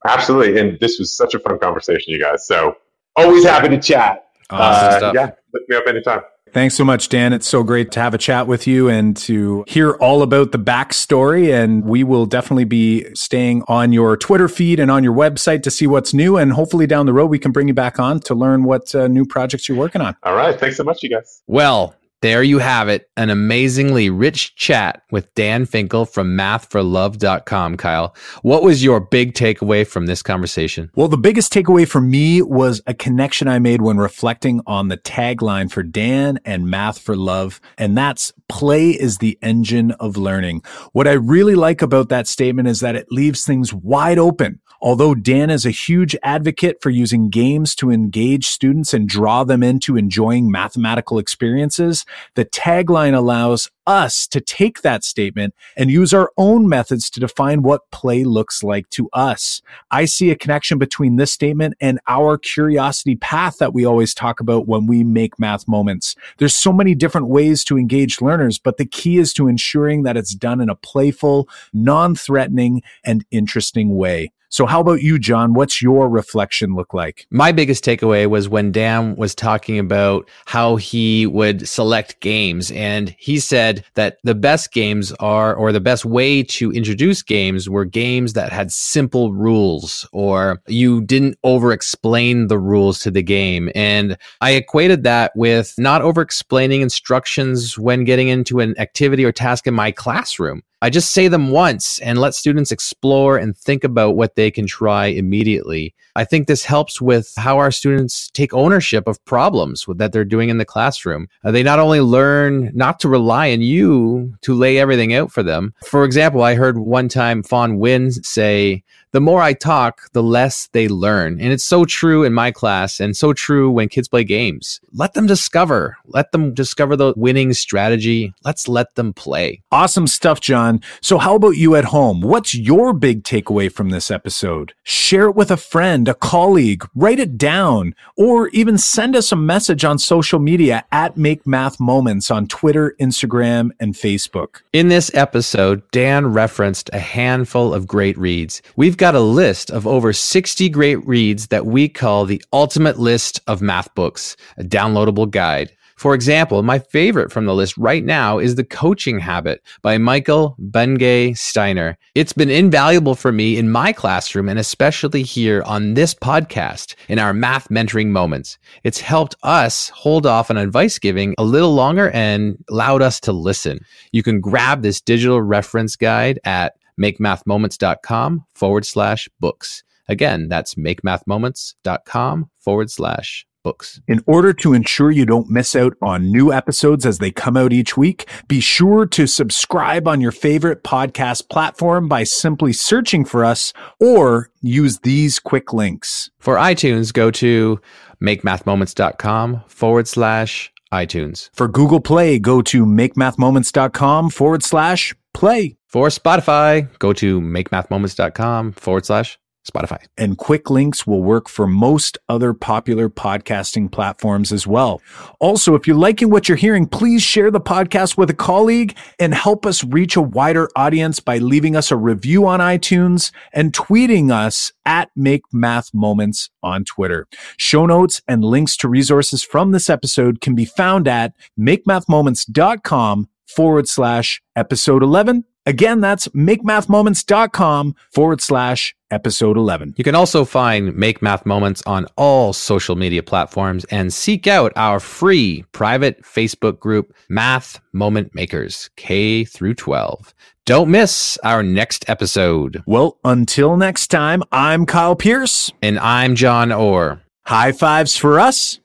Speaker 3: Absolutely. And this was such a fun conversation, you guys. So always happy to chat. Awesome uh, yeah, look me up anytime.
Speaker 1: Thanks so much, Dan. It's so great to have a chat with you and to hear all about the backstory. And we will definitely be staying on your Twitter feed and on your website to see what's new. And hopefully down the road, we can bring you back on to learn what uh, new projects you're working on.
Speaker 3: All right. Thanks so much, you guys.
Speaker 2: Well, there you have it. An amazingly rich chat with Dan Finkel from mathforlove.com. Kyle, what was your big takeaway from this conversation?
Speaker 1: Well, the biggest takeaway for me was a connection I made when reflecting on the tagline for Dan and Math for Love. And that's play is the engine of learning. What I really like about that statement is that it leaves things wide open. Although Dan is a huge advocate for using games to engage students and draw them into enjoying mathematical experiences, the tagline allows us to take that statement and use our own methods to define what play looks like to us. I see a connection between this statement and our curiosity path that we always talk about when we make math moments. There's so many different ways to engage learners, but the key is to ensuring that it's done in a playful, non-threatening, and interesting way. So, how about you, Jon? What's your reflection look like?
Speaker 2: My biggest takeaway was when Dan was talking about how he would select games. And he said that the best games are, or the best way to introduce games were games that had simple rules or you didn't over explain the rules to the game. And I equated that with not over explaining instructions when getting into an activity or task in my classroom. I just say them once and let students explore and think about what they can try immediately. I think this helps with how our students take ownership of problems that they're doing in the classroom. Uh, they not only learn not to rely on you to lay everything out for them. For example, I heard one time Fawn Nguyen say, the more I talk, the less they learn. And it's so true in my class and so true when kids play games. Let them discover. Let them discover the winning strategy. Let's let them play.
Speaker 1: Awesome stuff, Jon. So, how about you at home? What's your big takeaway from this episode? Share it with a friend, a colleague, write it down, or even send us a message on social media at Make Math Moments on Twitter, Instagram, and Facebook.
Speaker 2: In this episode, Dan referenced a handful of great reads. We've We've got a list of over 60 great reads that we call the ultimate list of math books, a downloadable guide. For example, my favorite from the list right now is The Coaching Habit by Michael Bungay Stanier. It's been invaluable for me in my classroom and especially here on this podcast in our math mentoring moments. It's helped us hold off on advice giving a little longer and allowed us to listen. You can grab this digital reference guide at makemathmoments.com forward slash books. Again, that's makemathmoments.com forward slash books.
Speaker 1: In order to ensure you don't miss out on new episodes as they come out each week, be sure to subscribe on your favorite podcast platform by simply searching for us or use these quick links.
Speaker 2: For iTunes, go to makemathmoments.com forward slash iTunes.
Speaker 1: For Google Play, go to makemathmoments.com forward slash play.
Speaker 2: For Spotify, go to makemathmoments.com forward slash
Speaker 4: Spotify.
Speaker 1: And quick links will work for most other popular podcasting platforms as well. Also, if you're liking what you're hearing, please share the podcast with a colleague and help us reach a wider audience by leaving us a review on iTunes and tweeting us at Make Math Moments on Twitter. Show notes and links to resources from this episode can be found at makemathmoments.com forward slash episode 11. Again, that's makemathmoments.com forward slash episode 11.
Speaker 4: You can also find Make Math Moments on all social media platforms and seek out our free private Facebook group, Math Moment Makers, K through 12. Don't miss our next episode.
Speaker 1: Well, until next time, I'm Kyle Pearce.
Speaker 4: And I'm Jon Orr.
Speaker 1: High fives for us.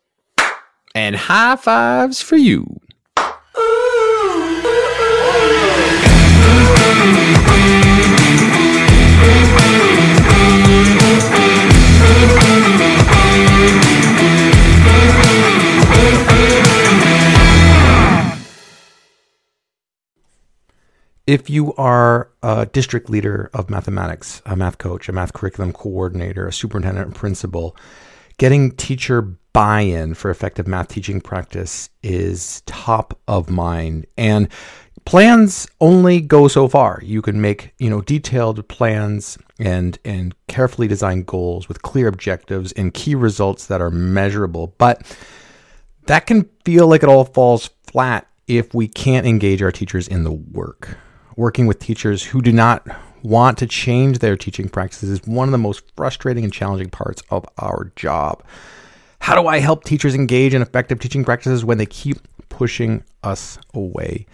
Speaker 4: And high fives for you.
Speaker 2: If you are a district leader of mathematics, a math coach, a math curriculum coordinator, a superintendent and principal, getting teacher buy-in for effective math teaching practice is top of mind. And plans only go so far you can make you know detailed plans and and carefully designed goals with clear objectives and key results that are measurable but that can feel like it all falls flat if we can't engage our teachers in the work working with teachers who do not want to change their teaching practices is one of the most frustrating and challenging parts of our job. How do I help teachers engage in effective teaching practices when they keep pushing us away?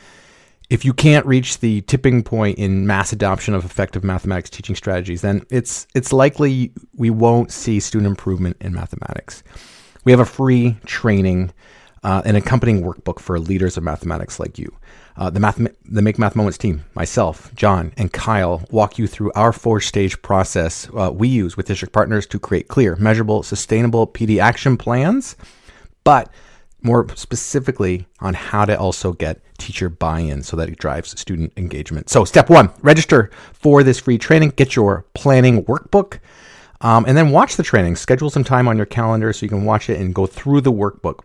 Speaker 2: If you can't reach the tipping point in mass adoption of effective mathematics teaching strategies, then it's it's likely we won't see student improvement in mathematics. We have a free training, uh, an accompanying workbook for leaders of mathematics like you. Uh, the, math, the Make Math Moments team, myself, Jon, and Kyle walk you through our four stage process uh, we use with district partners to create clear, measurable, sustainable PD action plans, but more specifically on how to also get teacher buy in so that it drives student engagement. So, step one register for this free training, get your planning workbook. Um, and then watch the training. Schedule some time on your calendar so you can watch it and go through the workbook